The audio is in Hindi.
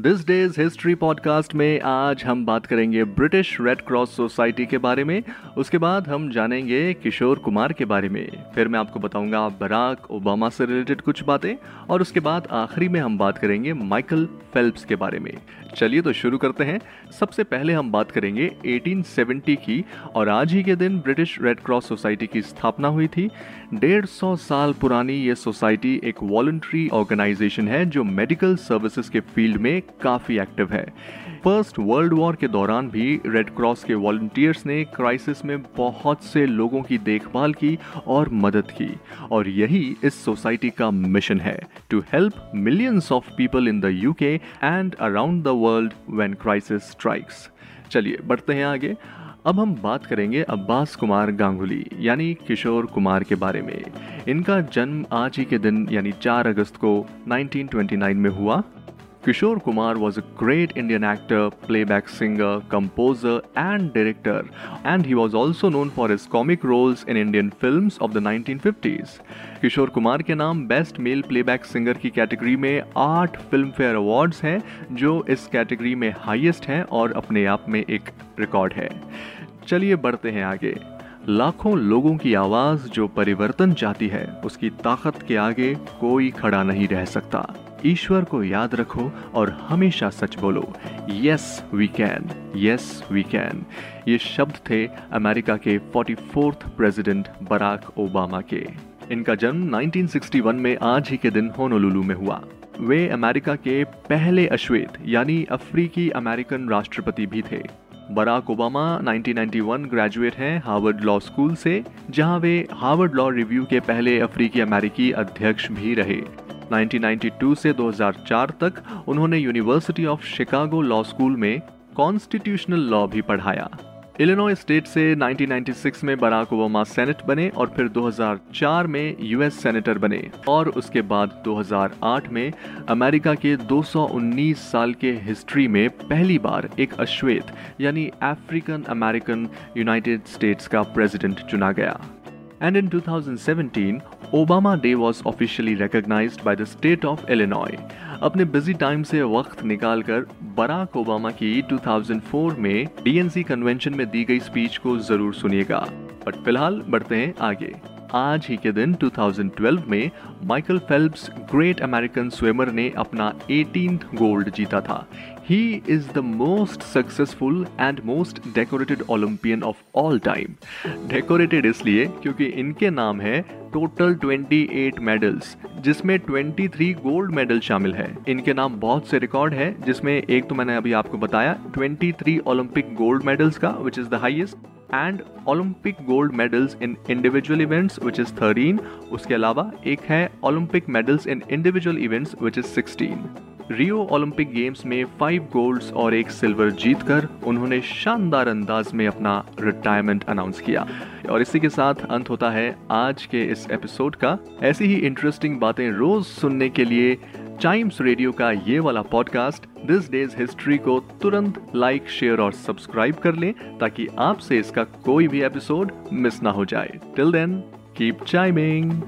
This day's history podcast में आज हम बात करेंगे ब्रिटिश रेड क्रॉस सोसाइटी के बारे में। उसके बाद हम जानेंगे किशोर कुमार के बारे में। फिर मैं आपको बताऊँगा बराक ओबामा से रिलेटेड कुछ बातें और उसके बाद आखिरी में हम बात करेंगे माइकल फेल्प्स के बारे में। चलिए तो शुरू करते हैं। सबसे पहले हम बात करेंगे 1870 की और आज ही के दिन ब्रिटिश रेड क्रॉस सोसाइटी की स्थापना हुई थी। डेढ़ सौ साल पुरानी ये सोसाइटी एक वॉलंटरी ऑर्गेनाइजेशन है जो मेडिकल सर्विसेज़ के फ़ील्ड में काफ़ी एक्टिव है। फ़र्स्ट वर्ल्ड वॉर के दौरान भी रेड क्रॉस के वॉल्टियर्स ने क्राइसिस में बहुत से लोगों की देखभाल की और मदद की। और यही इस सोसाइटी का मिशन है to help millions of people in the UK and around the world when crisis strikes चलिए, बढ़ते हैं आगे। अब हम बात करेंगे अब्बास कुमार गांगुली, यानी किशोर कुमार के बारे में। इनका जन्म आज ही के दिन, यानी 4 अगस्त को 1929 में हुआ। Kishore Kumar was a great Indian actor, playback singer, composer, and director, and he was also known for his comic roles in Indian films of the 1950s. Kishore Kumar के नाम बेस्ट मेल प्लेबैक सिंगर की कैटेगरी में आठ फ़िल्म फेयर अवार्ड्स हैं जो इस कैटेगरी में हाईएस्ट हैं और अपने आप में एक रिकॉर्ड है। चलिए बढ़ते हैं आगे। लाखों लोगों की आवाज़ जो परिवर्तन चाहती है उसकी ताकत के आगे कोई खड़ा नहीं रह सकता। ईश्वर को याद रखो और हमेशा सच बोलो। Yes we can yes we can ये शब्द थे अमेरिका के 44th प्रेसिडेंट बराक ओबामा के। इनका जन्म 1961 में आज ही के दिन होनोलुलु में हुआ। वे अमेरिका के पहले अश्वेत, यानी अफ्रीकी अमेरिकन राष्ट्रपति भी थे। बराक ओबामा 1991 ग्रेजुएट हैं हार्वर्ड लॉ स्कूल से, जहाँ वे हार्वर्ड लॉ रिव्यू के पहले अफ्रीकी अमेरिकी अध्यक्ष भी रहे। 1992 से 2004 तक उन्होंने University of Chicago law school में कॉन्स्टिट्यूशनल लॉ भी पढ़ाया। इलिनॉय स्टेट से 1996 में बराक ओबामा सेनेट बने और फिर 2004 में यूएस सेनेटर बने और उसके बाद 2008 में अमेरिका के 219 साल के हिस्ट्री में पहली बार एक अश्वेत, यानी अफ्रीकन अमेरिकन यूनाइटेड स्टेट्स का प्रेसिडेंट चुना गया। And in 2017, Obama Day was officially recognized by the state of Illinois. अपने बिज़ी टाइम से वक्त निकालकर बराक ओबामा की 2004 में डीएनसी कन्वेंशन में दी गई स्पीच को ज़रूर सुनिएगा बट फ़िलहाल बढ़ते हैं आगे आज ही के दिन 2012 में Michael Phelps great American swimmer ने अपना 18th गोल्ड जीता था। He is the most successful and most decorated Olympian of all time decorated इसलिए क्योंकि इनके नाम है टोटल 28 मेडल्स जिसमें 23 गोल्ड मेडल शामिल है। इनके नाम बहुत से रिकॉर्ड है, जिसमें एक तो मैंने अभी आपको बताया 23 ओलंपिक गोल्ड मेडल्स का which is the highest and Olympic gold medals in individual events which is 13 उसके अलावा एक है Olympic medals in individual events which is 16 Rio Olympic games में फाइव गोल्ड्स और एक सिल्वर जीतकर उन्होंने शानदार अंदाज में अपना रिटायरमेंट अनाउंस किया और इसी के साथ अंत होता है आज के इस एपिसोड का ऐसी ही इंटरेस्टिंग बातें रोज सुनने के लिए चाइम्स रेडियो का ये वाला पॉडकास्ट दिस डेज़ हिस्ट्री को तुरंत लाइक शेयर और सब्सक्राइब कर लें ताकि आपसे इसका कोई भी एपिसोड मिस ना हो जाए। Till then keep chiming